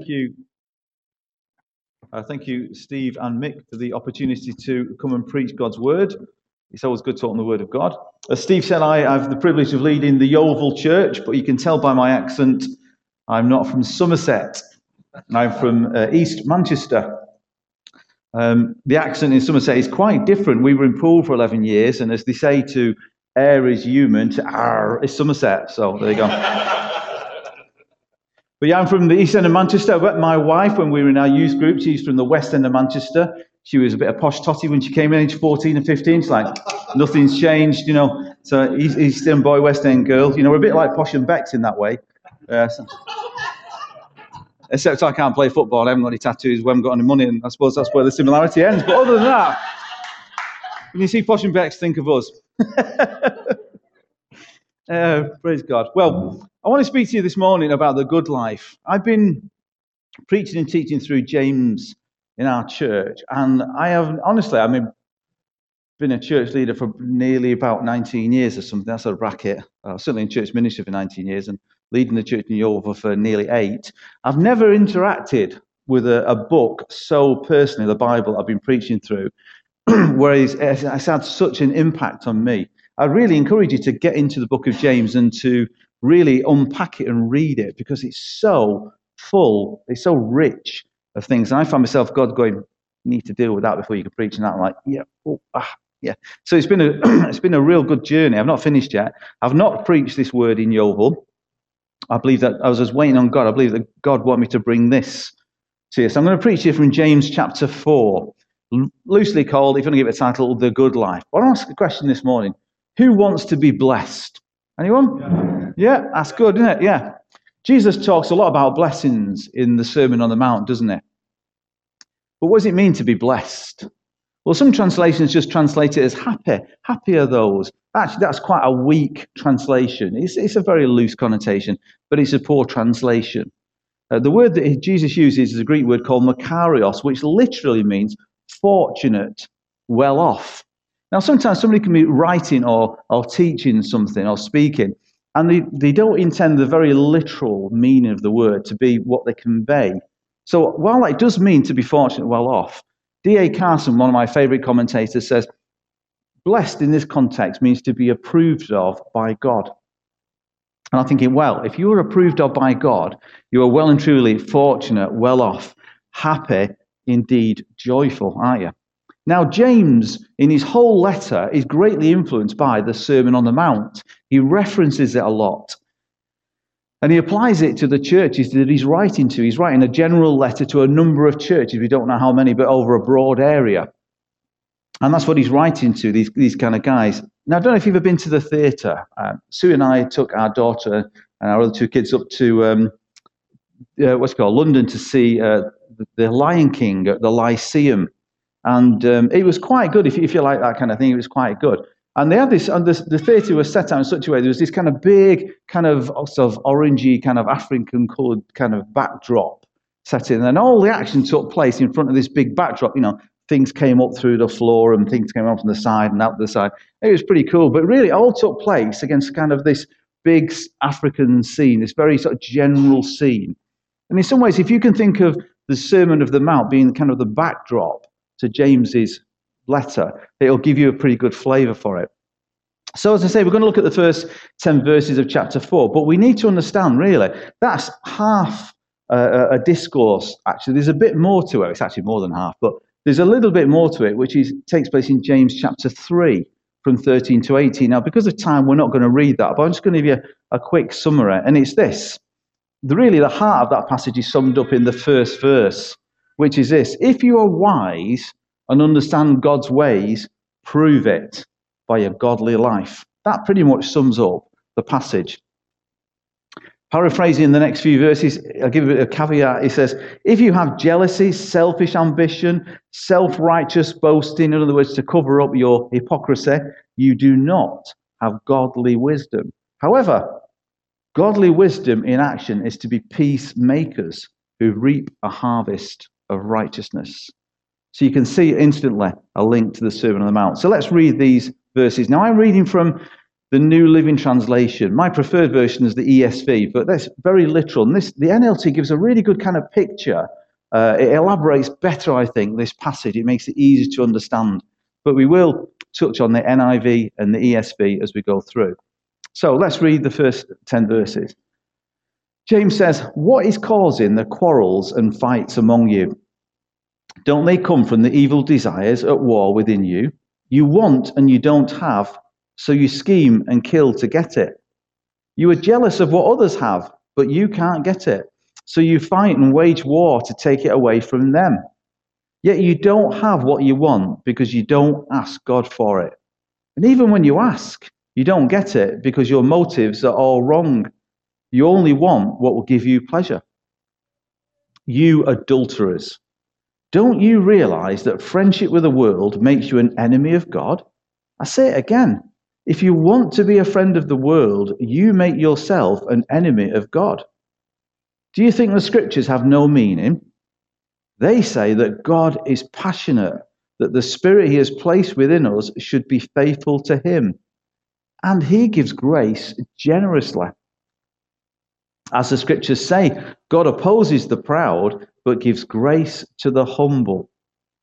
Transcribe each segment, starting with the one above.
Thank you. Uh, thank you, Steve and Mick, for the opportunity to come and preach God's word. It's always good talking the word of God. As Steve said, I have the privilege of leading the Yeovil Church, but you can tell by my accent, I'm not from Somerset. I'm from uh, East Manchester. Um, the accent in Somerset is quite different. We were in Poole for 11 years, and as they say to air is human, to is Somerset. So there you go. But yeah, I'm from the east end of Manchester. I met my wife when we were in our youth group. She's from the west end of Manchester. She was a bit of posh totty when she came in, age 14 and 15. It's like, nothing's changed, you know. So east end boy, west end girl. You know, we're a bit like Posh and Becks in that way. Uh, so. Except I can't play football. I haven't got any tattoos. We haven't got any money. And I suppose that's where the similarity ends. But other than that, when you see Posh and Becks, think of us. uh, praise God. Well, I want to speak to you this morning about the good life. I've been preaching and teaching through James in our church, and I have honestly, I mean, been a church leader for nearly about 19 years or something. That's a bracket. Uh, certainly in church ministry for 19 years, and leading the church in Yeovil for nearly eight. I've never interacted with a, a book so personally, the Bible I've been preaching through, where it's, it's had such an impact on me. I really encourage you to get into the book of James and to really unpack it and read it because it's so full, it's so rich of things. And I find myself, God, going, need to deal with that before you can preach. And that, I'm like, yeah, oh, ah, yeah. So it's been a it's been a real good journey. I've not finished yet. I've not preached this word in Yeovil. I believe that I was just waiting on God. I believe that God wanted me to bring this to you. So I'm going to preach here from James chapter four, loosely called, if you want to give it a title, the good life. But I want to ask a question this morning: Who wants to be blessed? Anyone? Yeah. Yeah, that's good, isn't it? Yeah. Jesus talks a lot about blessings in the Sermon on the Mount, doesn't he? But what does it mean to be blessed? Well, some translations just translate it as happy. Happy are those. Actually, that's quite a weak translation. It's, it's a very loose connotation, but it's a poor translation. Uh, the word that Jesus uses is a Greek word called makarios, which literally means fortunate, well off. Now, sometimes somebody can be writing or, or teaching something or speaking, and they, they don't intend the very literal meaning of the word to be what they convey. So while it does mean to be fortunate, well off, D.A. Carson, one of my favorite commentators, says, blessed in this context means to be approved of by God. And I'm thinking, well, if you are approved of by God, you are well and truly fortunate, well off, happy, indeed joyful, aren't you? Now, James, in his whole letter, is greatly influenced by the Sermon on the Mount. He references it a lot. And he applies it to the churches that he's writing to. He's writing a general letter to a number of churches. We don't know how many, but over a broad area. And that's what he's writing to, these, these kind of guys. Now, I don't know if you've ever been to the theatre. Uh, Sue and I took our daughter and our other two kids up to, um, uh, what's called, London to see uh, the Lion King at the Lyceum. And um, it was quite good, if you, if you like that kind of thing, it was quite good. And they had this, and the, the theatre was set out in such a way, there was this kind of big, kind of, sort of orangey, kind of African coloured kind of backdrop set in. And all the action took place in front of this big backdrop. You know, things came up through the floor and things came up from the side and out the side. It was pretty cool. But really, all took place against kind of this big African scene, this very sort of general scene. And in some ways, if you can think of the Sermon of the Mount being kind of the backdrop, to James's letter, it'll give you a pretty good flavor for it. So, as I say, we're going to look at the first 10 verses of chapter 4, but we need to understand really that's half uh, a discourse. Actually, there's a bit more to it. It's actually more than half, but there's a little bit more to it, which is, takes place in James chapter 3 from 13 to 18. Now, because of time, we're not going to read that, but I'm just going to give you a, quick summary, and it's this. The, really, the heart of that passage is summed up in the first verse which is this if you are wise and understand God's ways, prove it by a godly life. That pretty much sums up the passage. Paraphrasing the next few verses, I'll give it a caveat. He says, If you have jealousy, selfish ambition, self righteous boasting, in other words, to cover up your hypocrisy, you do not have godly wisdom. However, godly wisdom in action is to be peacemakers who reap a harvest of righteousness. So you can see instantly a link to the Sermon on the Mount. So let's read these verses. Now I'm reading from the New Living Translation. My preferred version is the ESV, but that's very literal. And this, the NLT gives a really good kind of picture. Uh, it elaborates better, I think, this passage. It makes it easier to understand. But we will touch on the NIV and the ESV as we go through. So let's read the first 10 verses. James says, What is causing the quarrels and fights among you? Don't they come from the evil desires at war within you? You want and you don't have, so you scheme and kill to get it. You are jealous of what others have, but you can't get it, so you fight and wage war to take it away from them. Yet you don't have what you want because you don't ask God for it. And even when you ask, you don't get it because your motives are all wrong. You only want what will give you pleasure. You adulterers. Don't you realize that friendship with the world makes you an enemy of God? I say it again. If you want to be a friend of the world, you make yourself an enemy of God. Do you think the scriptures have no meaning? They say that God is passionate, that the spirit he has placed within us should be faithful to him. And he gives grace generously. As the scriptures say, God opposes the proud, but gives grace to the humble.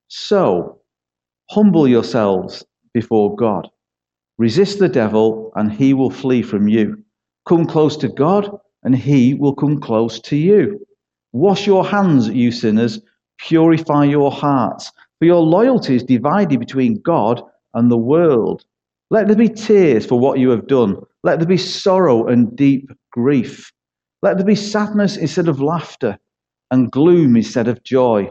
So, humble yourselves before God. Resist the devil, and he will flee from you. Come close to God, and he will come close to you. Wash your hands, you sinners. Purify your hearts, for your loyalty is divided between God and the world. Let there be tears for what you have done. Let there be sorrow and deep grief. Let there be sadness instead of laughter and gloom instead of joy.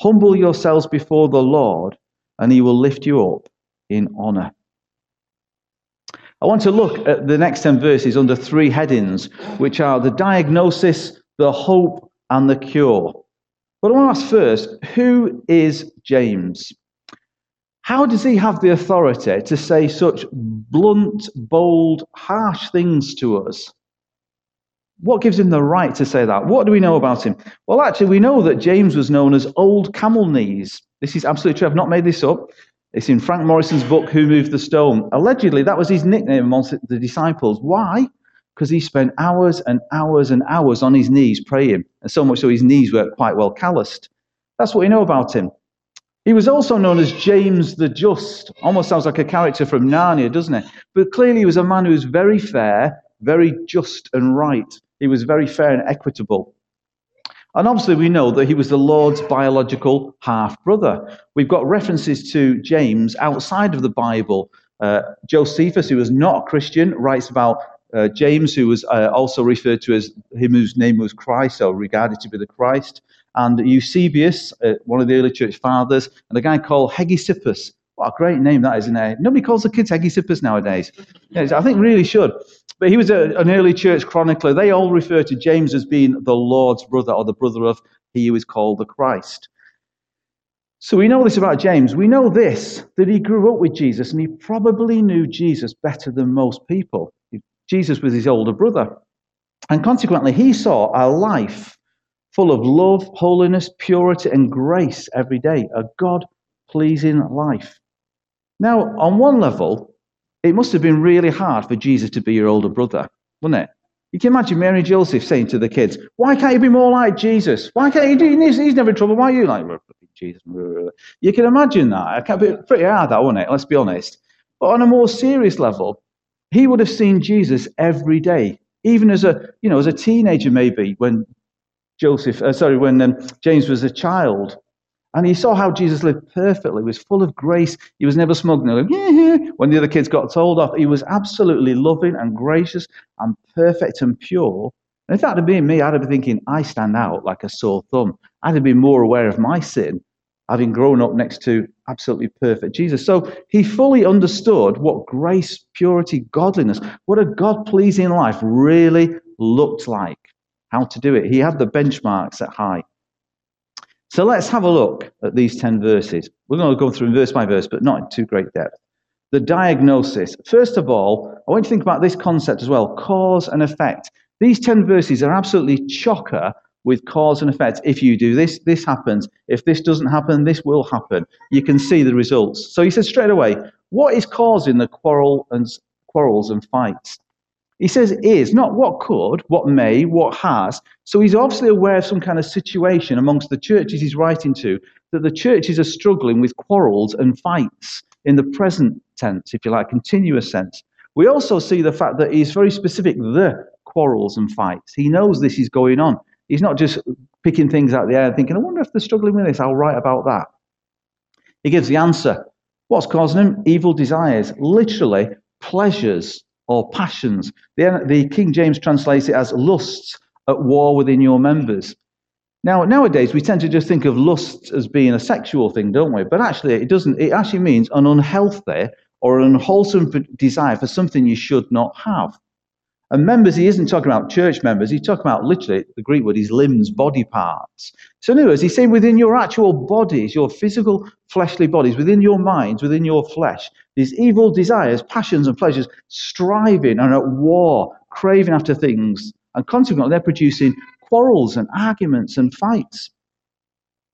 Humble yourselves before the Lord, and he will lift you up in honor. I want to look at the next 10 verses under three headings, which are the diagnosis, the hope, and the cure. But I want to ask first who is James? How does he have the authority to say such blunt, bold, harsh things to us? What gives him the right to say that? What do we know about him? Well, actually, we know that James was known as Old Camel Knees. This is absolutely true. I've not made this up. It's in Frank Morison's book, Who Moved the Stone. Allegedly, that was his nickname amongst the disciples. Why? Because he spent hours and hours and hours on his knees praying, and so much so his knees were quite well calloused. That's what we know about him. He was also known as James the Just. Almost sounds like a character from Narnia, doesn't it? But clearly, he was a man who was very fair, very just and right. He was very fair and equitable. And obviously, we know that he was the Lord's biological half brother. We've got references to James outside of the Bible. Uh, Josephus, who was not a Christian, writes about uh, James, who was uh, also referred to as him whose name was Christ, or regarded to be the Christ. And Eusebius, uh, one of the early church fathers, and a guy called Hegesippus. What a great name that is, isn't it? Nobody calls the kids Hegesippus nowadays. I think really should. But he was a, an early church chronicler. They all refer to James as being the Lord's brother or the brother of he who is called the Christ. So we know this about James. We know this that he grew up with Jesus and he probably knew Jesus better than most people. Jesus was his older brother. And consequently, he saw a life full of love, holiness, purity, and grace every day, a God pleasing life. Now, on one level, it must have been really hard for Jesus to be your older brother, wouldn't it? You can imagine Mary and Joseph saying to the kids, Why can't you be more like Jesus? Why can't you do he's, he's never in trouble. Why are you like Jesus? You can imagine that. It can be pretty hard, that, wouldn't it? Let's be honest. But on a more serious level, he would have seen Jesus every day, even as a you know as a teenager, maybe when Joseph, uh, sorry, when um, James was a child. And he saw how Jesus lived perfectly. He was full of grace. He was never smug. When the other kids got told off, he was absolutely loving and gracious and perfect and pure. And if that had been me, I'd have been thinking, I stand out like a sore thumb. I'd have been more aware of my sin, having grown up next to absolutely perfect Jesus. So he fully understood what grace, purity, godliness, what a God pleasing life really looked like, how to do it. He had the benchmarks at high. So let's have a look at these 10 verses. We're going to go through verse by verse, but not in too great depth. The diagnosis. First of all, I want you to think about this concept as well cause and effect. These 10 verses are absolutely chocker with cause and effect. If you do this, this happens. If this doesn't happen, this will happen. You can see the results. So he says straight away, what is causing the quarrel and quarrels, and fights. He says is, not what could, what may, what has. So he's obviously aware of some kind of situation amongst the churches he's writing to, that the churches are struggling with quarrels and fights in the present tense, if you like, continuous sense. We also see the fact that he's very specific, the quarrels and fights. He knows this is going on. He's not just picking things out of the air and thinking, I wonder if they're struggling with this, I'll write about that. He gives the answer. What's causing them? Evil desires, literally pleasures or passions. The, the King James translates it as lusts at war within your members. Now, nowadays, we tend to just think of lust as being a sexual thing, don't we? But actually, it doesn't. It actually means an unhealthy or an unwholesome desire for something you should not have. And members, he isn't talking about church members. He's talking about literally the Greek word is limbs, body parts. So, in other words, he's saying within your actual bodies, your physical fleshly bodies, within your minds, within your flesh, these evil desires, passions, and pleasures striving and at war, craving after things. And consequently, they're producing quarrels and arguments and fights.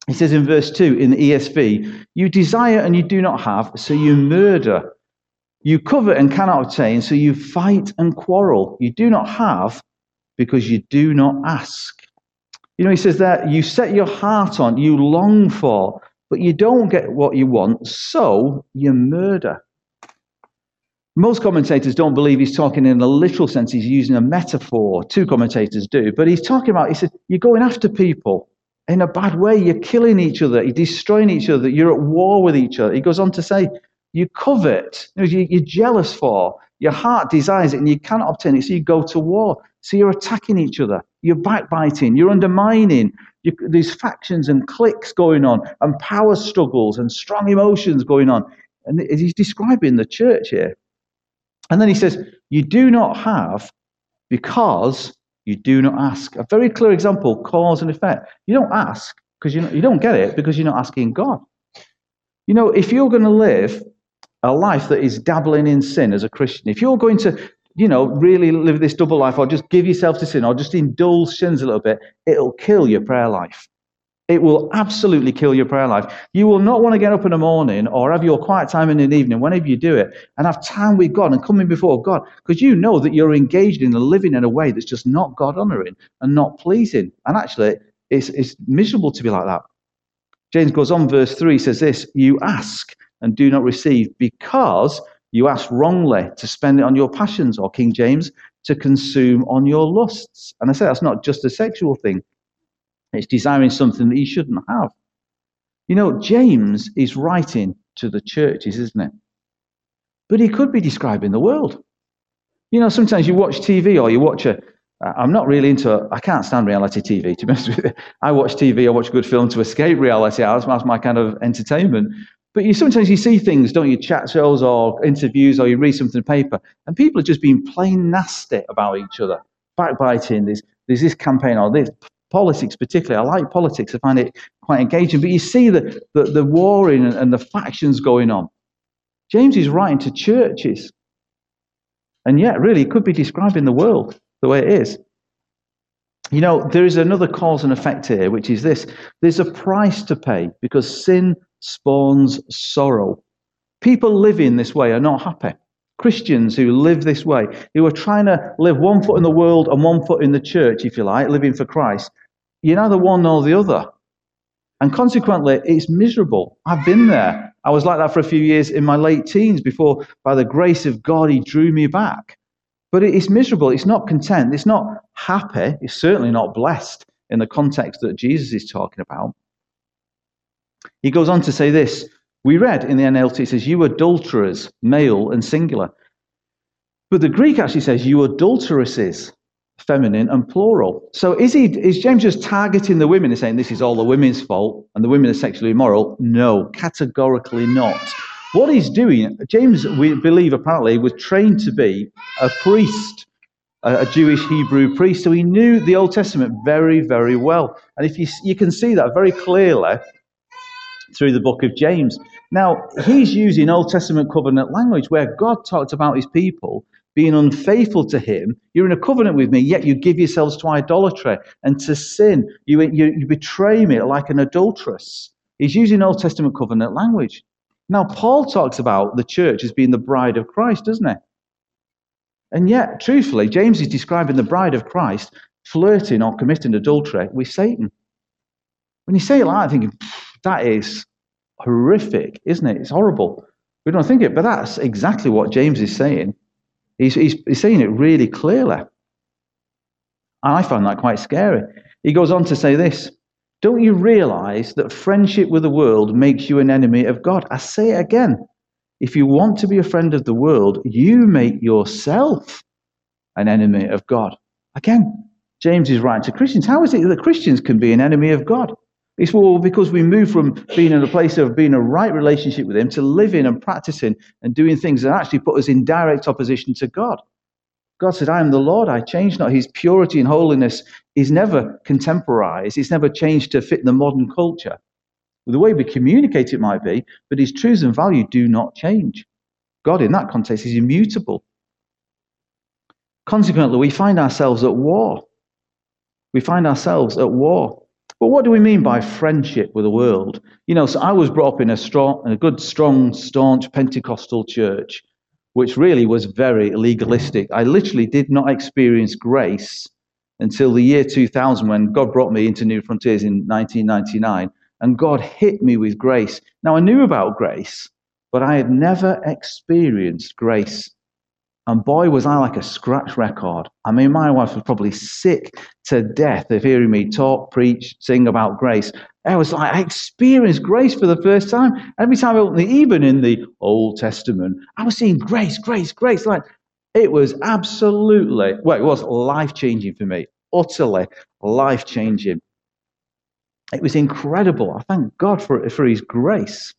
He says in verse 2 in the ESV, You desire and you do not have, so you murder. You covet and cannot obtain, so you fight and quarrel. You do not have because you do not ask. You know, he says that you set your heart on, you long for, but you don't get what you want, so you murder. Most commentators don't believe he's talking in a literal sense, he's using a metaphor. Two commentators do, but he's talking about, he said, you're going after people in a bad way, you're killing each other, you're destroying each other, you're at war with each other. He goes on to say, you covet, you're jealous for, your heart desires it and you cannot obtain it, so you go to war. So you're attacking each other, you're backbiting, you're undermining. You, there's factions and cliques going on, and power struggles and strong emotions going on. And he's describing the church here. And then he says, You do not have because you do not ask. A very clear example cause and effect. You don't ask because you, you don't get it because you're not asking God. You know, if you're going to live a life that is dabbling in sin as a Christian, if you're going to, you know, really live this double life or just give yourself to sin or just indulge sins a little bit, it'll kill your prayer life. It will absolutely kill your prayer life. You will not want to get up in the morning or have your quiet time in the evening, whenever you do it, and have time with God and coming before God, because you know that you're engaged in and living in a way that's just not God honoring and not pleasing. And actually, it's, it's miserable to be like that. James goes on, verse 3 says this You ask and do not receive because you ask wrongly to spend it on your passions, or King James, to consume on your lusts. And I say that's not just a sexual thing, it's desiring something that you shouldn't have. You know, James is writing to the churches, isn't it? But he could be describing the world. You know, sometimes you watch TV or you watch a. I'm not really into. I can't stand reality TV. To be honest with you, I watch TV. I watch good film to escape reality. That's my kind of entertainment. But you sometimes you see things, don't you? Chat shows or interviews, or you read something in the paper, and people are just being plain nasty about each other, backbiting. There's there's this campaign or this politics, particularly. I like politics. I find it quite engaging. But you see the the, the warring and, and the factions going on. James is writing to churches, and yet really it could be describing the world the way it is. You know, there is another cause and effect here, which is this: there's a price to pay because sin spawns sorrow. People living this way are not happy. Christians who live this way, who are trying to live one foot in the world and one foot in the church, if you like, living for Christ, you're neither one nor the other. And consequently, it's miserable. I've been there. I was like that for a few years in my late teens before, by the grace of God, He drew me back. But it's miserable. It's not content. It's not happy. It's certainly not blessed in the context that Jesus is talking about. He goes on to say this. We read in the NLT, it says, You adulterers, male and singular. But the Greek actually says, You adulteresses, feminine and plural. So is he is James just targeting the women and saying this is all the women's fault and the women are sexually immoral? No, categorically not. What he's doing, James, we believe apparently, was trained to be a priest, a Jewish Hebrew priest. So he knew the Old Testament very, very well. And if you, you can see that very clearly through the book of James. Now, he's using Old Testament covenant language where God talked about his people being unfaithful to him. You're in a covenant with me, yet you give yourselves to idolatry and to sin. You, you, you betray me like an adulteress. He's using Old Testament covenant language. Now, Paul talks about the church as being the bride of Christ, doesn't he? And yet, truthfully, James is describing the bride of Christ flirting or committing adultery with Satan. When you say it like that, I'm thinking, that is horrific, isn't it? It's horrible. We don't think it, but that's exactly what James is saying. He's, he's, he's saying it really clearly. And I find that quite scary. He goes on to say this Don't you realize that friendship with the world makes you an enemy of God? I say it again. If you want to be a friend of the world, you make yourself an enemy of God. Again, James is writing to Christians. How is it that Christians can be an enemy of God? It's well because we move from being in a place of being a right relationship with Him to living and practicing and doing things that actually put us in direct opposition to God. God said, I am the Lord, I change not. His purity and holiness is never contemporized, it's never changed to fit the modern culture. The way we communicate it might be, but his truths and value do not change. God, in that context, is immutable. Consequently, we find ourselves at war. We find ourselves at war. But what do we mean by friendship with the world? You know, so I was brought up in a strong, a good, strong, staunch Pentecostal church, which really was very legalistic. I literally did not experience grace until the year 2000 when God brought me into Newfrontiers in 1999 and God hit me with grace. Now, I knew about grace, but I had never experienced grace. And boy, was I like a scratch record. I mean, my wife was probably sick to death of hearing me talk, preach, sing about grace. I was like, I experienced grace for the first time. Every time I opened the, even in the Old Testament, I was seeing grace, grace, grace. Like it was absolutely, well, it was life changing for me, utterly life changing. It was incredible. I thank God for, for his grace.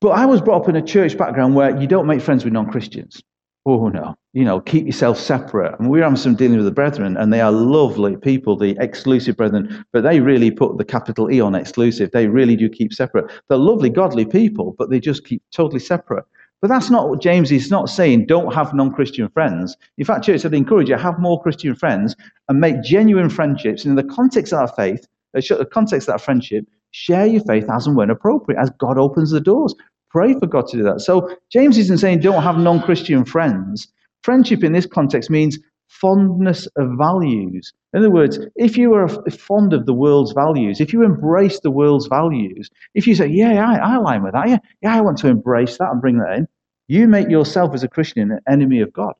But I was brought up in a church background where you don't make friends with non Christians. Oh, no. You know, keep yourself separate. And we're having some dealing with the brethren, and they are lovely people, the exclusive brethren, but they really put the capital E on exclusive. They really do keep separate. They're lovely, godly people, but they just keep totally separate. But that's not what James is not saying, don't have non Christian friends. In fact, church, I'd encourage you, have more Christian friends and make genuine friendships. in the context of our faith, uh, the context of that friendship, share your faith as and when appropriate, as God opens the doors. Pray for God to do that. So James isn't saying don't have non Christian friends. Friendship in this context means fondness of values. In other words, if you are fond of the world's values, if you embrace the world's values, if you say, Yeah, I, I align with that, yeah, yeah, I want to embrace that and bring that in, you make yourself as a Christian an enemy of God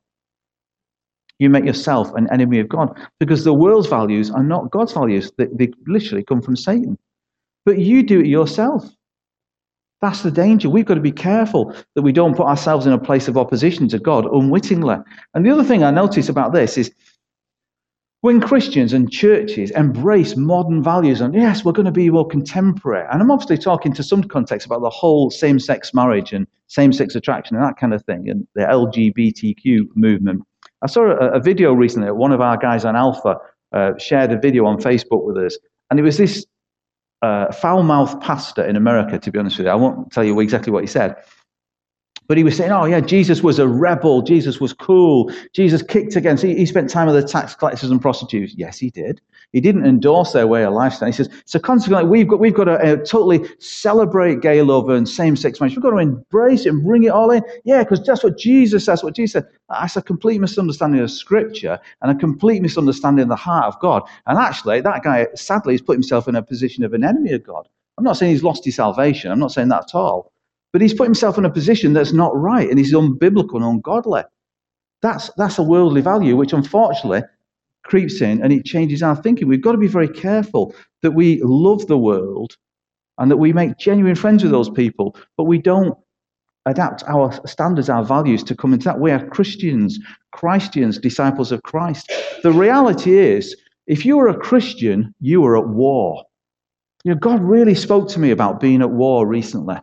you make yourself an enemy of God because the world's values are not God's values. They, they literally come from Satan. But you do it yourself. That's the danger. We've got to be careful that we don't put ourselves in a place of opposition to God unwittingly. And the other thing I notice about this is when Christians and churches embrace modern values, and yes, we're going to be more contemporary. And I'm obviously talking to some context about the whole same sex marriage and same sex attraction and that kind of thing, and the LGBTQ movement. I saw a, a video recently. One of our guys on Alpha uh, shared a video on Facebook with us, and it was this uh, foul-mouthed pastor in America. To be honest with you, I won't tell you exactly what he said, but he was saying, "Oh yeah, Jesus was a rebel. Jesus was cool. Jesus kicked against. He, he spent time with the tax collectors and prostitutes. Yes, he did. He didn't endorse their way of lifestyle. He says, so consequently, we've got, we've got to uh, totally celebrate gay love and same-sex marriage. We've got to embrace it and bring it all in. Yeah, because that's what Jesus says, what Jesus said. That's a complete misunderstanding of Scripture and a complete misunderstanding of the heart of God. And actually, that guy, sadly, has put himself in a position of an enemy of God. I'm not saying he's lost his salvation. I'm not saying that at all. But he's put himself in a position that's not right and he's unbiblical and ungodly. That's, that's a worldly value, which unfortunately creeps in and it changes our thinking. We've got to be very careful that we love the world and that we make genuine friends with those people, but we don't adapt our standards, our values to come into that. We are Christians, Christians, disciples of Christ. The reality is, if you are a Christian, you are at war. You know, God really spoke to me about being at war recently.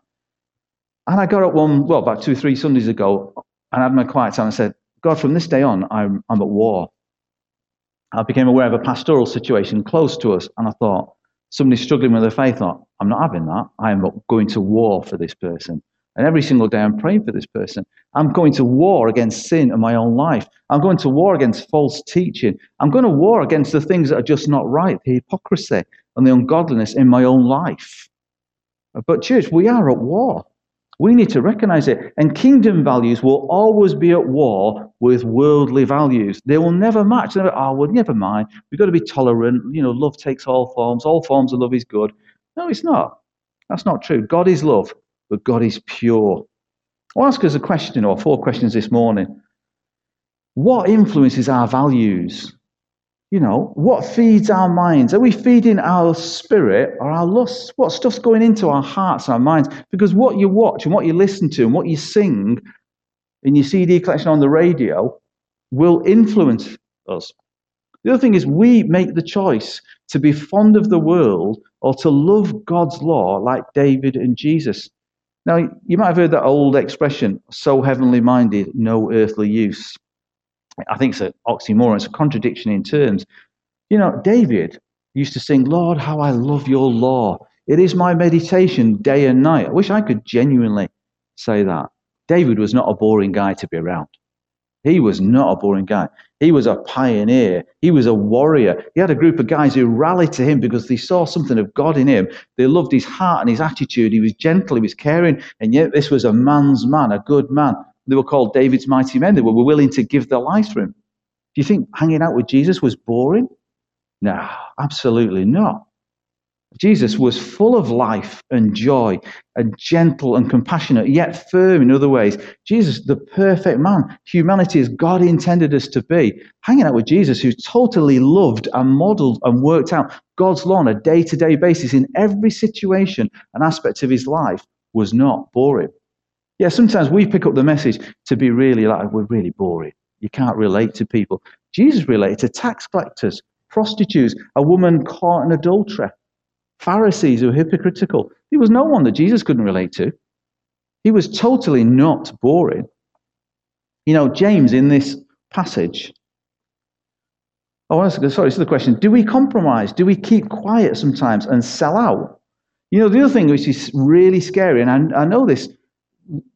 And I got up one, well, about two, three Sundays ago, and I had my quiet time and said, God, from this day on, I'm, I'm at war. I became aware of a pastoral situation close to us, and I thought, somebody struggling with their faith, thought, I'm not having that. I am going to war for this person. And every single day I'm praying for this person. I'm going to war against sin in my own life. I'm going to war against false teaching. I'm going to war against the things that are just not right, the hypocrisy and the ungodliness in my own life. But, church, we are at war. We need to recognize it. And kingdom values will always be at war with worldly values. They will never match. Never, oh, well, never mind. We've got to be tolerant. You know, love takes all forms. All forms of love is good. No, it's not. That's not true. God is love, but God is pure. I'll ask us a question or four questions this morning. What influences our values? You know, what feeds our minds? Are we feeding our spirit or our lusts? What stuff's going into our hearts, our minds? Because what you watch and what you listen to and what you sing in your CD collection on the radio will influence us. The other thing is, we make the choice to be fond of the world or to love God's law like David and Jesus. Now, you might have heard that old expression, so heavenly minded, no earthly use. I think it's an oxymoron, it's a contradiction in terms. You know, David used to sing, Lord, how I love your law. It is my meditation day and night. I wish I could genuinely say that. David was not a boring guy to be around. He was not a boring guy. He was a pioneer. He was a warrior. He had a group of guys who rallied to him because they saw something of God in him. They loved his heart and his attitude. He was gentle, he was caring, and yet this was a man's man, a good man. They were called David's mighty men. They were willing to give their lives for him. Do you think hanging out with Jesus was boring? No, absolutely not. Jesus was full of life and joy and gentle and compassionate, yet firm in other ways. Jesus, the perfect man, humanity as God intended us to be. Hanging out with Jesus, who totally loved and modeled and worked out God's law on a day to day basis in every situation and aspect of his life, was not boring. Yeah, sometimes we pick up the message to be really like, we're really boring. You can't relate to people. Jesus related to tax collectors, prostitutes, a woman caught in adultery, Pharisees who were hypocritical. There was no one that Jesus couldn't relate to. He was totally not boring. You know, James in this passage, oh, sorry, this is the question. Do we compromise? Do we keep quiet sometimes and sell out? You know, the other thing which is really scary, and I, I know this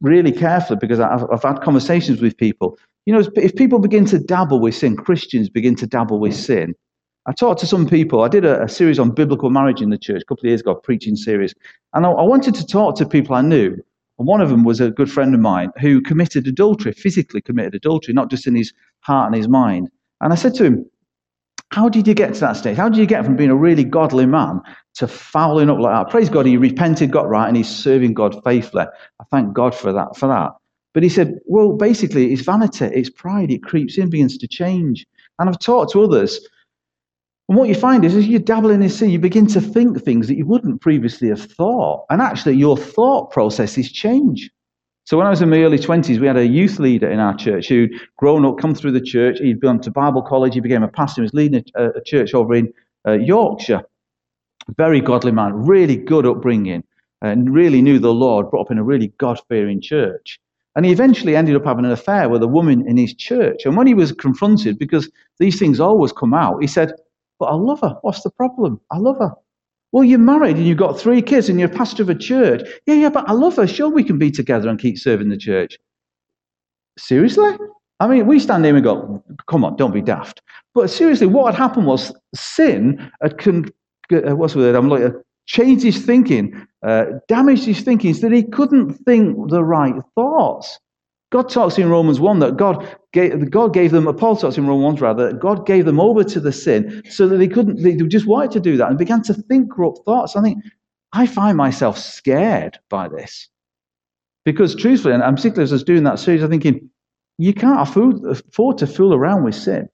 really carefully because I've, I've had conversations with people. You know, if people begin to dabble with sin, Christians begin to dabble with sin. I talked to some people. I did a, a series on biblical marriage in the church a couple of years ago, preaching series. And I, I wanted to talk to people I knew. And one of them was a good friend of mine who committed adultery, physically committed adultery, not just in his heart and his mind. And I said to him, How did you get to that stage? How did you get from being a really godly man to fouling up like that. Praise God, he repented, got right, and he's serving God faithfully. I thank God for that. For that. But he said, well, basically, it's vanity, it's pride, it creeps in, begins to change. And I've talked to others, and what you find is, as you dabble in this sin, you begin to think things that you wouldn't previously have thought. And actually, your thought processes change. So when I was in my early 20s, we had a youth leader in our church who'd grown up, come through the church. He'd gone to Bible college. He became a pastor. He was leading a, a church over in uh, Yorkshire. Very godly man, really good upbringing, and really knew the Lord, brought up in a really God fearing church. And he eventually ended up having an affair with a woman in his church. And when he was confronted, because these things always come out, he said, But I love her. What's the problem? I love her. Well, you're married and you've got three kids and you're pastor of a church. Yeah, yeah, but I love her. Sure, we can be together and keep serving the church. Seriously? I mean, we stand here and go, come on, don't be daft. But seriously, what had happened was sin had con- what's the word? I'm like, uh, changed his thinking, uh, damaged his thinking so that he couldn't think the right thoughts. God talks in Romans 1 that God gave, God gave them, Paul talks in Romans 1 rather, that God gave them over to the sin so that they couldn't, they just wanted to do that and began to think corrupt thoughts. I think, I find myself scared by this. Because truthfully, and I'm particularly as I was doing that series, I'm thinking, you can't afford to fool around with sin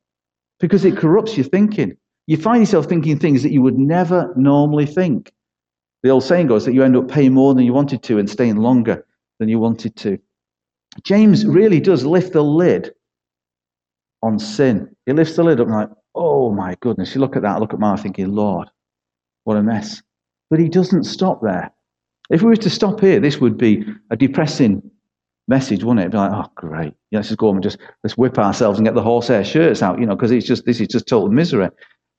because it corrupts your thinking you find yourself thinking things that you would never normally think. The old saying goes that you end up paying more than you wanted to and staying longer than you wanted to. James really does lift the lid on sin. He lifts the lid up like, oh my goodness, you look at that, look at my thinking, Lord, what a mess. But he doesn't stop there. If we were to stop here, this would be a depressing message, wouldn't it? It'd be like, oh, great. Yeah, let's just go home and just let's whip ourselves and get the horsehair shirts out, you know, because it's just this is just total misery.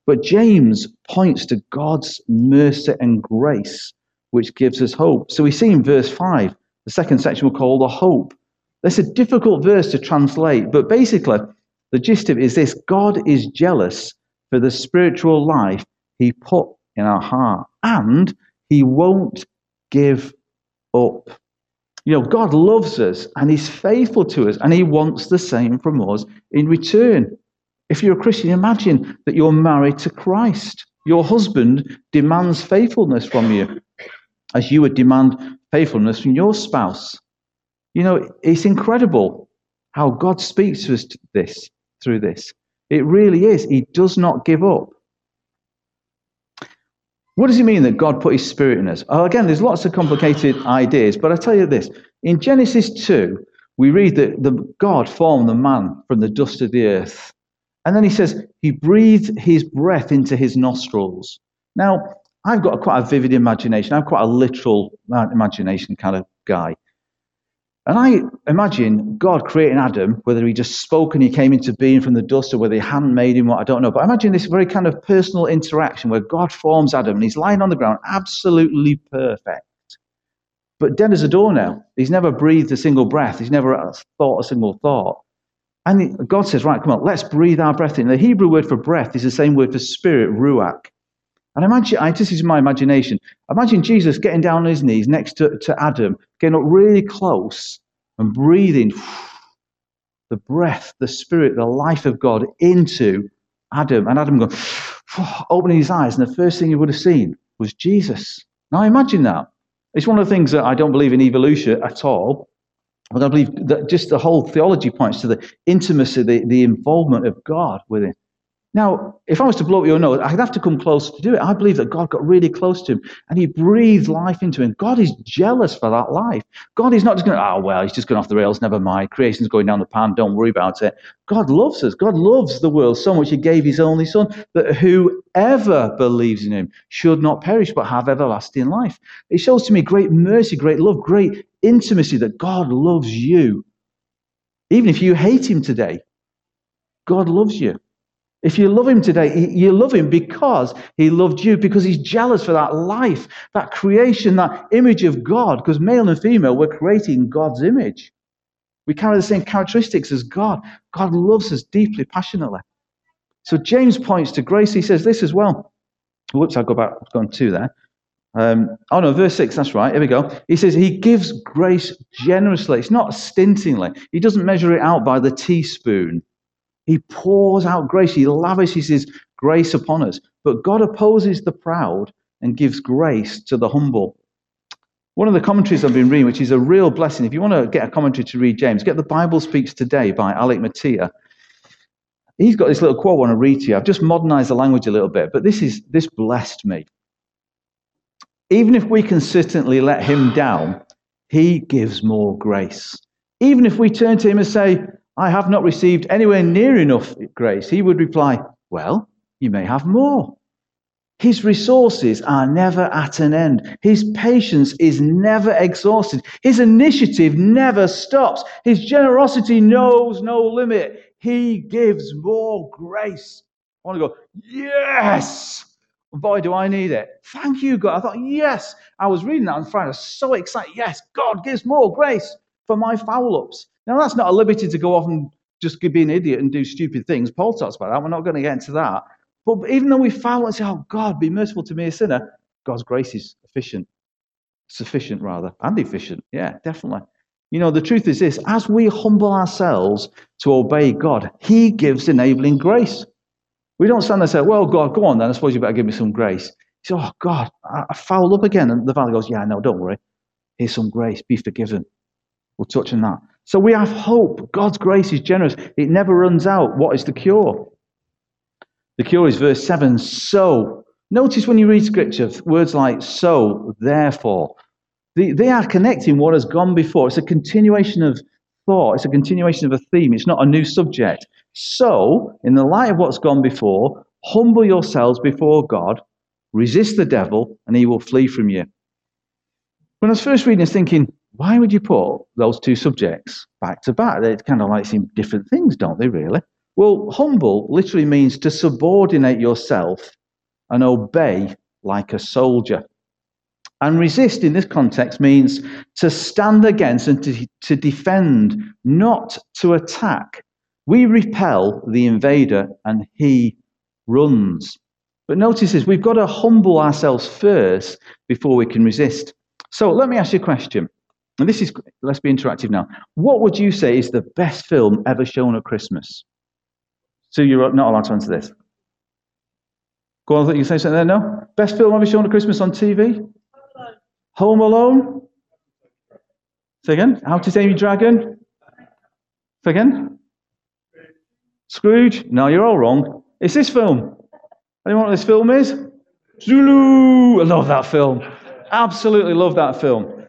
But James points to God's mercy and grace, which gives us hope. So we see in verse 5, the second section we'll call the hope. That's a difficult verse to translate, but basically, the gist of it is this God is jealous for the spiritual life he put in our heart, and he won't give up. You know, God loves us and He's faithful to us, and He wants the same from us in return. If you're a Christian, imagine that you're married to Christ. Your husband demands faithfulness from you, as you would demand faithfulness from your spouse. You know, it's incredible how God speaks to us this through this. It really is. He does not give up. What does it mean that God put his spirit in us? Oh, again, there's lots of complicated ideas, but I tell you this. In Genesis 2, we read that the God formed the man from the dust of the earth. And then he says he breathed his breath into his nostrils. Now, I've got a, quite a vivid imagination. I'm quite a literal uh, imagination kind of guy. And I imagine God creating Adam, whether he just spoke and he came into being from the dust or whether he handmade him, what I don't know. But I imagine this very kind of personal interaction where God forms Adam and he's lying on the ground, absolutely perfect. But dead as a doornail. He's never breathed a single breath. He's never thought a single thought. And God says, right, come on, let's breathe our breath in. The Hebrew word for breath is the same word for spirit, ruach. And imagine, I, this is my imagination. Imagine Jesus getting down on his knees next to, to Adam, getting up really close and breathing the breath, the spirit, the life of God into Adam. And Adam going, opening his eyes, and the first thing he would have seen was Jesus. Now imagine that. It's one of the things that I don't believe in evolution at all. I believe that just the whole theology points to the intimacy, the, the involvement of God with it. Now, if I was to blow up your nose, I'd have to come close to do it. I believe that God got really close to him and he breathed life into him. God is jealous for that life. God is not just going, oh, ah, well, he's just going off the rails, never mind. Creation's going down the pan, don't worry about it. God loves us. God loves the world so much he gave his only son that whoever believes in him should not perish but have everlasting life. It shows to me great mercy, great love, great intimacy that God loves you. Even if you hate him today, God loves you. If you love him today, you love him because he loved you, because he's jealous for that life, that creation, that image of God, because male and female, we're creating God's image. We carry the same characteristics as God. God loves us deeply, passionately. So James points to grace. He says this as well. Whoops, I'll go back, I've gone two there. Um, oh no, verse 6, that's right. Here we go. He says he gives grace generously. It's not stintingly. He doesn't measure it out by the teaspoon. He pours out grace. He lavishes his grace upon us. But God opposes the proud and gives grace to the humble. One of the commentaries I've been reading, which is a real blessing, if you want to get a commentary to read James, get the Bible Speaks Today by Alec Motyer. He's got this little quote I want to read to you. I've just modernized the language a little bit, but this is this blessed me. Even if we consistently let him down, he gives more grace. Even if we turn to him and say, I have not received anywhere near enough grace, he would reply, Well, you may have more. His resources are never at an end. His patience is never exhausted. His initiative never stops. His generosity knows no limit. He gives more grace. I want to go, Yes! Boy, do I need it. Thank you, God. I thought, Yes. I was reading that on Friday. I was so excited. Yes, God gives more grace for my foul ups. Now, that's not a liberty to go off and just be an idiot and do stupid things. Paul talks about that. We're not going to get into that. But even though we foul and say, oh, God, be merciful to me, a sinner, God's grace is efficient, sufficient rather, and efficient. Yeah, definitely. You know, the truth is this as we humble ourselves to obey God, He gives enabling grace. We don't stand there and say, well, God, go on then. I suppose you better give me some grace. He says, oh, God, I, fouled up again. And the father goes, yeah, no, don't worry. Here's some grace. Be forgiven. We'll touch on that. So we have hope. God's grace is generous, it never runs out. What is the cure? The cure is verse 7 so. Notice when you read scripture, words like so, therefore. They, they are connecting what has gone before. It's a continuation of thought, it's a continuation of a theme, it's not a new subject. So, in the light of what's gone before, humble yourselves before God, resist the devil, and he will flee from you. When I was first reading this, thinking, why would you put those two subjects back to back? They kind of like seem different things, don't they, really? Well, humble literally means to subordinate yourself and obey like a soldier. And resist in this context means to stand against and to, to defend, not to attack. We repel the invader and he runs. But notice this we've got to humble ourselves first before we can resist. So let me ask you a question. And this is, let's be interactive now. What would you say is the best film ever shown at Christmas? So you're not allowed to answer this. Go on, you can say something there? No? Best film ever shown at Christmas on TV? Home Alone? Say again? How to Tame Your Dragon? Say again? Scrooge? No, you're all wrong. It's this film. Anyone know what this film is? Zulu! I love that film. Absolutely love that film.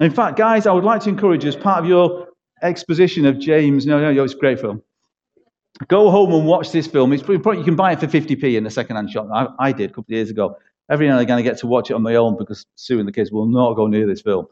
In fact, guys, I would like to encourage you as part of your exposition of James. No, no, no, it's a great film. Go home and watch this film. It's pretty, you can buy it for 50p in a second-hand shop. I, I did a couple of years ago. Every now and again, I get to watch it on my own because Sue and the kids will not go near this film.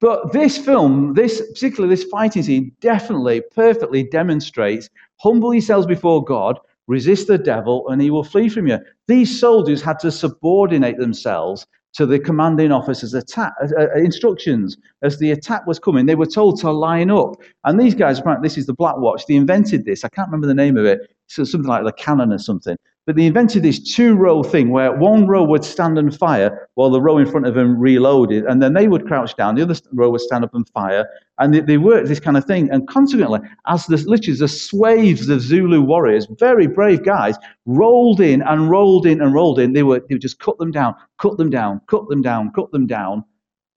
But this film, this particularly this fighting scene, definitely, perfectly demonstrates humble yourselves before God, resist the devil, and he will flee from you. These soldiers had to subordinate themselves to the commanding officer's attack, uh, uh, instructions as the attack was coming. They were told to line up. And these guys, apparently, this is the Black Watch, they invented this. I can't remember the name of it. So something like the cannon or something. But they invented this two row thing where one row would stand and fire while the row in front of them reloaded. And then they would crouch down, the other row would stand up and fire. And they, they worked this kind of thing. And consequently, as the, literally the swaves of Zulu warriors, very brave guys, rolled in and rolled in and rolled in, they, were, they would just cut them down, cut them down, cut them down, cut them down.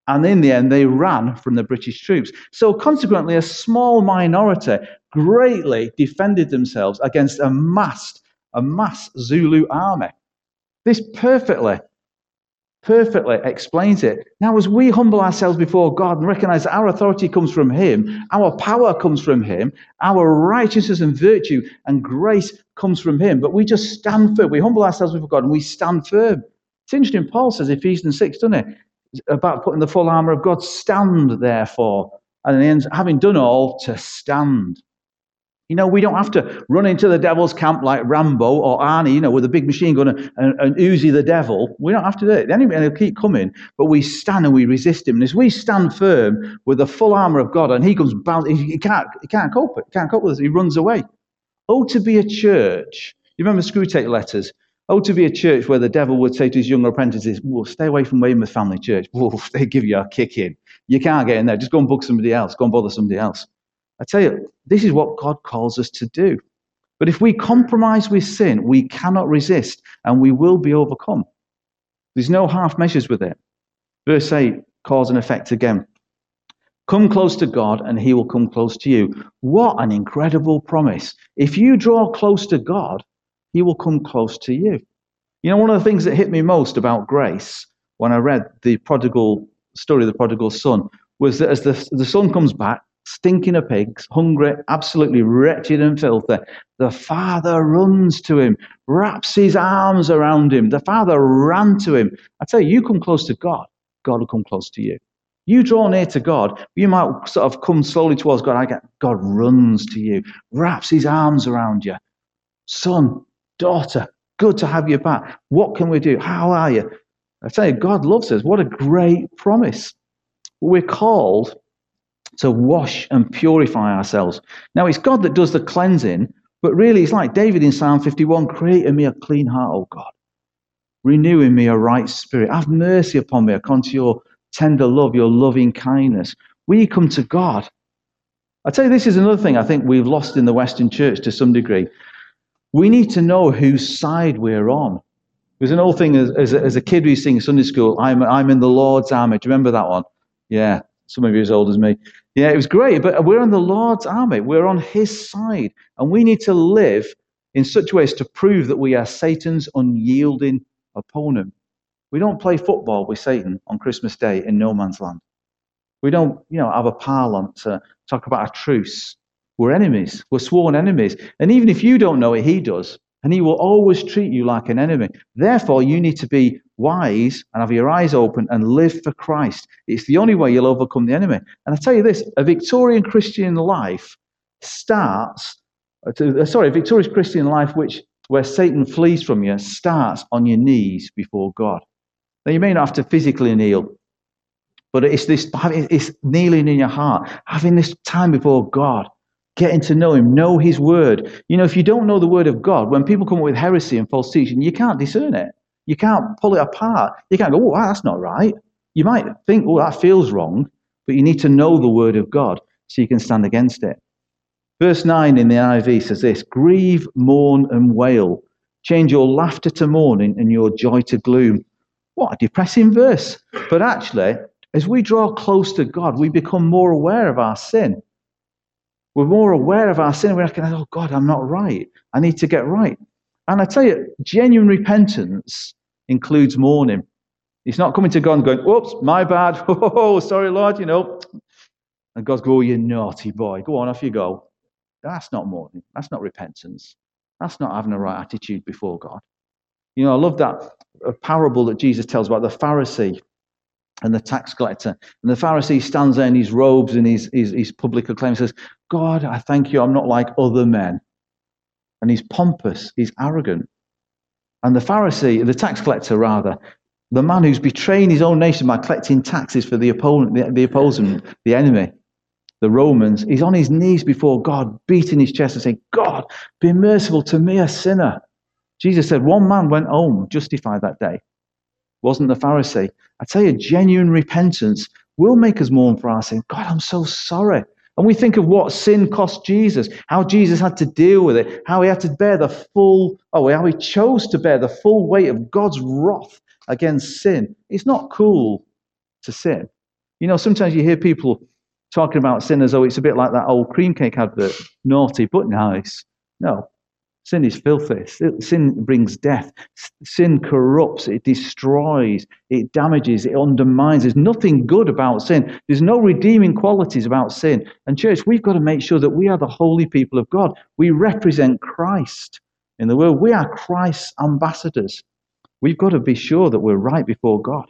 And in the end, they ran from the British troops. So, consequently, a small minority greatly defended themselves against a massed a mass Zulu army. This perfectly, perfectly explains it. Now, as we humble ourselves before God and recognize that our authority comes from Him, our power comes from Him, our righteousness and virtue and grace comes from Him, but we just stand firm. We humble ourselves before God and we stand firm. It's interesting, Paul says Ephesians 6, doesn't it? About putting the full armor of God, stand therefore. And then ends, having done all, to stand. You know, we don't have to run into the devil's camp like Rambo or Arnie, you know, with a big machine gun and, and, the devil. We don't have to do it. The enemy will keep coming, but we stand and we resist him. And as we stand firm with the full armor of God, and he comes bound, he, can't, he can't cope. He can't cope with us. He runs away. Oh, to be a church. You remember Screwtape letters? Oh, to be a church where the devil would say to his younger apprentices, well, stay away from Weymouth Family Church. Well, they give you a kick in. You can't get in there. Just go and book somebody else. Go and bother somebody else. I tell you, this is what God calls us to do. But if we compromise with sin, we cannot resist and we will be overcome. There's no half measures with it. Verse 8, cause and effect again. Come close to God and he will come close to you. What an incredible promise. If you draw close to God, he will come close to you. You know, one of the things that hit me most about grace when I read the prodigal story of the prodigal son was that as the, the son comes back, stinking of pigs, hungry, absolutely wretched and filthy. The father runs to him, wraps his arms around him. The father ran to him. I tell you, you come close to God, God will come close to you. You draw near to God, you might sort of come slowly towards God. I get God runs to you, wraps his arms around you. Son, daughter, good to have you back. What can we do? How are you? I tell you, God loves us. What a great promise. We're called to wash and purify ourselves. Now, it's God that does the cleansing, but really, it's like David in Psalm 51 create in me a clean heart, O God. Renew in me a right spirit. Have mercy upon me according to your tender love, your loving kindness. We come to God. I tell you, this is another thing I think we've lost in the Western church to some degree. We need to know whose side we're on. There's an old thing as, as, a, as a kid we sing Sunday school, I'm, I'm in the Lord's army. Do you remember that one? Yeah, some of you as old as me. Yeah, it was great, but we're on the Lord's army. We're on his side. And we need to live in such ways to prove that we are Satan's unyielding opponent. We don't play football with Satan on Christmas Day in no man's land. We don't, you know, have a parliament to talk about a truce. We're enemies. We're sworn enemies. And even if you don't know it, he does and he will always treat you like an enemy. Therefore, you need to be wise and have your eyes open and live for Christ. It's the only way you'll overcome the enemy. And I tell you this a Victorian Christian life starts, uh, sorry, a victorious Christian life which where Satan flees from you starts on your knees before God. Now, you may not have to physically kneel, but it's this it's kneeling in your heart, having this time before God getting to know him, know his word. You know, if you don't know the word of God, when people come up with heresy and false teaching, you can't discern it. You can't pull it apart. You can't go, oh, that's not right. You might think, oh, that feels wrong. but you need to know the word of God so you can stand against it. Verse 9 in the NIV says this Grieve, mourn, and wail. Change your laughter to mourning and your joy to gloom. What a depressing verse. But actually, as we draw close to God, we become more aware of our sin. We're more aware of our sin. We recognize, oh God, I'm not right. I need to get right. And I tell you, genuine repentance includes mourning. It's not coming to God and going, oops, my bad. Oh, sorry, Lord, you know. And God's going, oh, you naughty boy. Go on, off you go. That's not mourning. That's not repentance. That's not having a right attitude before God. You know, I love that uh, parable that Jesus tells about the Pharisee and the tax collector. And the Pharisee stands there in his robes and his, his, his public acclaim says, God, I thank you, I'm not like other men. And he's pompous, he's arrogant. And the Pharisee, the tax collector rather, the man who's betraying his own nation by collecting taxes for the opponent, the, the opposing, the enemy, the Romans, he's on his knees before God, beating his chest and saying, God, be merciful to me, a sinner. Jesus said, one man went home justified that day. Wasn't the Pharisee. I tell you, genuine repentance will make us mourn for our sin. God, I'm so sorry. And we think of what sin cost Jesus, how Jesus had to deal with it, how he had to bear the full, oh, how he chose to bear the full weight of God's wrath against sin. It's not cool to sin. You know, sometimes you hear people talking about sin as though it's a bit like that old cream cake advert naughty but nice. No, sin is filthy. Sin brings death. Sin corrupts, it destroys, it damages, it undermines. There's nothing good about sin. There's no redeeming qualities about sin. And, church, we've got to make sure that we are the holy people of God. We represent Christ in the world. We are Christ's ambassadors. We've got to be sure that we're right before God.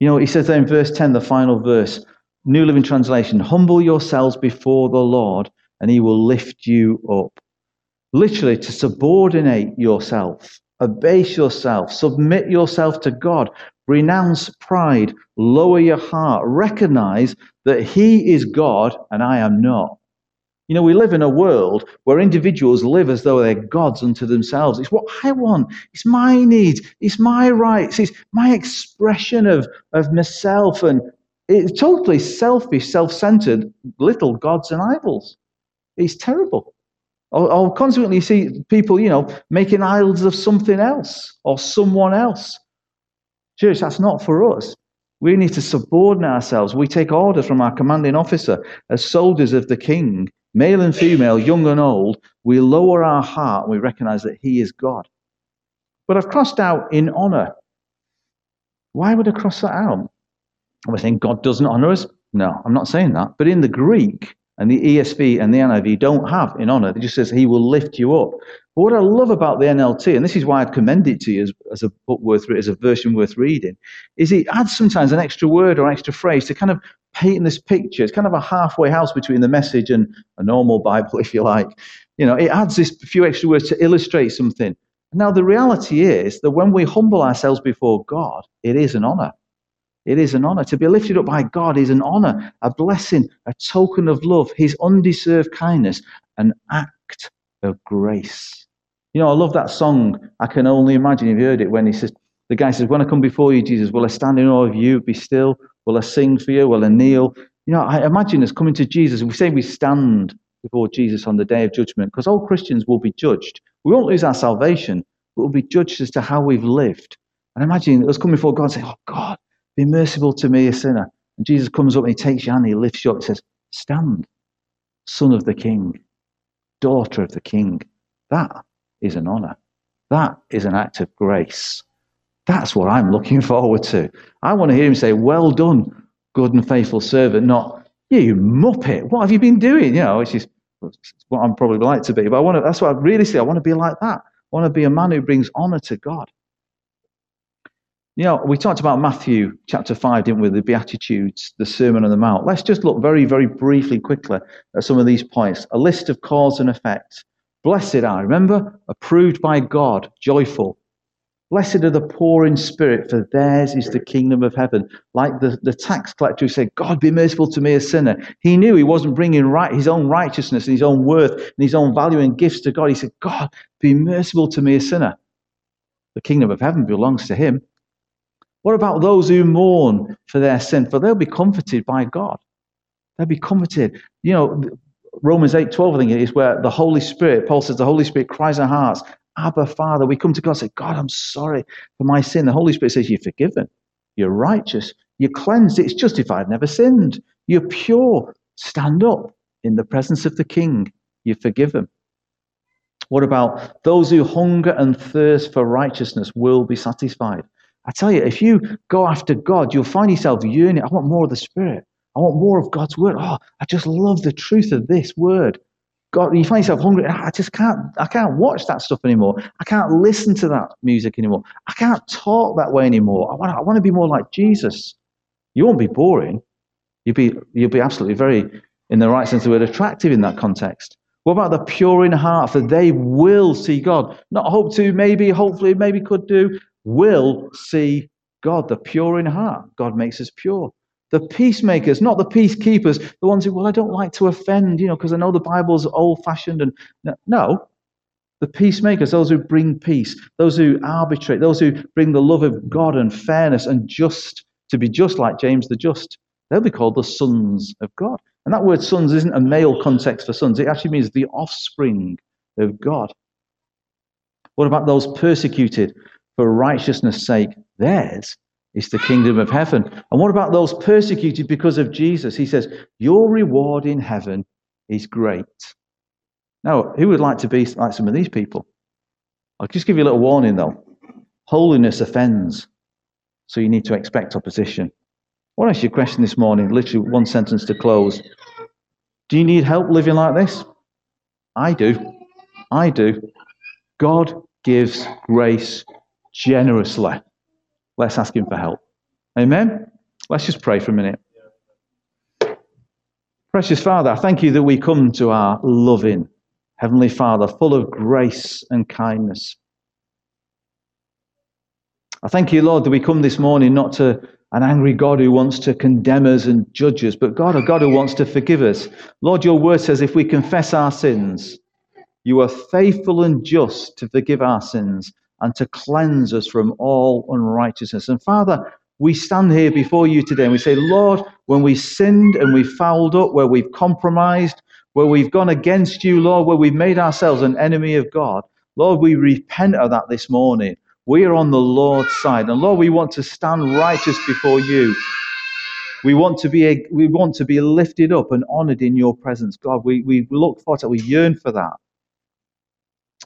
You know, he says there in verse 10, the final verse, New Living Translation, humble yourselves before the Lord and he will lift you up. Literally, to subordinate yourself, abase yourself, submit yourself to God, renounce pride, lower your heart, recognize that he is God and I am not. You know, we live in a world where individuals live as though they're gods unto themselves. It's what I want. It's my needs. It's my rights. It's my expression of, of myself. And it's totally selfish, self centered little gods and idols. It's terrible. Or consequently, see people, you know, making idols of something else or someone else. Church, that's not for us. We need to subordinate ourselves. We take orders from our commanding officer as soldiers of the king male and female, young and old, we lower our heart and we recognize that He is God. But I've crossed out in honor. Why would I cross that out? Am I saying God doesn't honor us? No, I'm not saying that. But in the Greek, and the ESV and the NIV don't have in honor. It just says he will lift you up. But what I love about the NLT, and this is why I'd commend it to you as, as a book worth, as a version worth reading, is it adds sometimes an extra word or extra phrase to kind of paint this picture. It's kind of a halfway house between the message and a normal Bible, if you like. You know, it adds this few extra words to illustrate something. Now, the reality is that when we humble ourselves before God, it is an honor. It is an honor. To be lifted up by God is an honor, a blessing, a token of love, his undeserved kindness, an act of grace. You know, I love that song. I can only imagine you've heard it when he says, the guy says, When I come before you, Jesus, will I stand in awe of you, be still? Will I sing for you? Will I kneel? You know, I imagine us coming to Jesus. We say we stand before Jesus on the day of judgment because all Christians will be judged. We won't lose our salvation, but we'll be judged as to how we've lived. And imagine us coming before God and saying, Oh, God, be merciful to me, a sinner. And Jesus comes up and he takes your hand, he lifts you up and says, Stand, son of the king, daughter of the king. That is an honor. That is an act of grace. That's what I'm looking forward to. I want to hear him say, Well done, good and faithful servant, not, You muppet, what have you been doing? You know, which is what I'm probably like to be. But I want to, that's what I really say. I want to be like that. I want to be a man who brings honor to God. You know, we talked about Matthew chapter 5, didn't we? The Beatitudes, the Sermon on the Mount. Let's just look very, very briefly, quickly at some of these points. A list of cause and effect. Blessed are, remember? Approved by God, joyful, Blessed are the poor in spirit, for theirs is the kingdom of heaven. Like the, the tax collector who said, God be merciful to me, a sinner. He knew he wasn't bringing right, his own righteousness and his own worth and his own value and gifts to God. He said, God, be merciful to me, a sinner. The kingdom of heaven belongs to him. What about those who mourn for their sin? For they'll be comforted by God. They'll be comforted. You know, Romans 8 12, I think it is, where the Holy Spirit, Paul says, the Holy Spirit cries our hearts, Abba, Father. We come to God and say, God, I'm sorry for my sin. The Holy Spirit says, You're forgiven. You're righteous. You're cleansed. It's justified. Never sinned. You're pure. Stand up in the presence of the King. You're forgiven. What about those who hunger and thirst for righteousness will be satisfied? I tell you, if you go after God, you'll find yourself yearning. I want more of the Spirit. I want more of God's word. Oh, I just love the truth of this word. God, you find yourself hungry. I just can't. I can't watch that stuff anymore. I can't listen to that music anymore. I can't talk that way anymore. I want. I want to be more like Jesus. You won't be boring. You'll be. You'll be absolutely very, in the right sense of the word, attractive in that context. What about the pure in heart? For they will see God. Not hope to, maybe, hopefully, maybe could do. Will see God. The pure in heart. God makes us pure. The peacemakers, not the peacekeepers, the ones who, well, I don't like to offend, you know, because I know the Bible's old fashioned. And no, the peacemakers, those who bring peace, those who arbitrate, those who bring the love of God and fairness and just, to be just like James the Just, they'll be called the sons of God. And that word sons isn't a male context for sons, it actually means the offspring of God. What about those persecuted for righteousness' sake? Theirs is the kingdom of heaven. And what about those persecuted because of Jesus? He says, Your reward in heaven is great. Now, who would like to be like some of these people? I'll just give you a little warning though. Holiness offends, so you need to expect opposition. I want to ask you a question this morning, literally one sentence to close. Do you need help living like this? I do. I do. God gives grace generously. Let's ask Him for help. Amen? Let's just pray for a minute. Precious Father, I thank you that we come to our loving Heavenly Father, full of grace and kindness. I thank you, Lord, that we come this morning not to an angry God who wants to condemn us and judge us, but God, a God who wants to forgive us. Lord, your word says if we confess our sins, you are faithful and just to forgive our sins and to cleanse us from all unrighteousness. And Father, we stand here before you today and we say, Lord, when we sinned and we fouled up, where we've compromised, where we've gone against you, Lord, where we've made ourselves an enemy of God, Lord, we repent of that this morning. We are on the Lord's side. And Lord, we want to stand righteous before you. We want to be, we want to be lifted up and honored in your presence. God, we, we look forward to that. We yearn for that.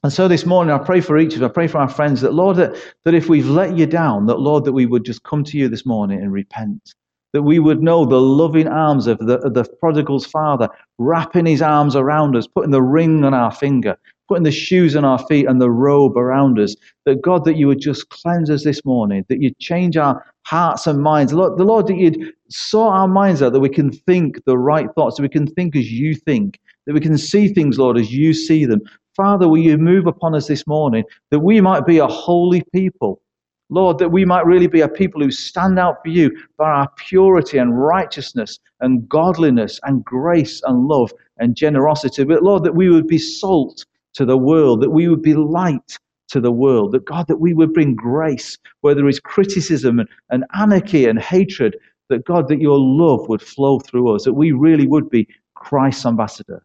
And so this morning, I pray for each of us, I pray for our friends that, Lord, that, that if we've let you down, that, Lord, that we would just come to you this morning and repent. That we would know the loving arms of the, of the prodigal's father, wrapping his arms around us, putting the ring on our finger, putting the shoes on our feet and the robe around us. That, God, that you would just cleanse us this morning, that you'd change our hearts and minds. Lord, the Lord, that you'd sort our minds out, that we can think the right thoughts, that we can think as you think, that we can see things, Lord, as you see them. Father, will you move upon us this morning that we might be a holy people? Lord, that we might really be a people who stand out for you by our purity and righteousness and godliness and grace and love and generosity. But Lord, that we would be salt to the world, that we would be light to the world, that God, that we would bring grace where there is criticism and, and anarchy and hatred, that God, that your love would flow through us, that we really would be Christ's ambassador.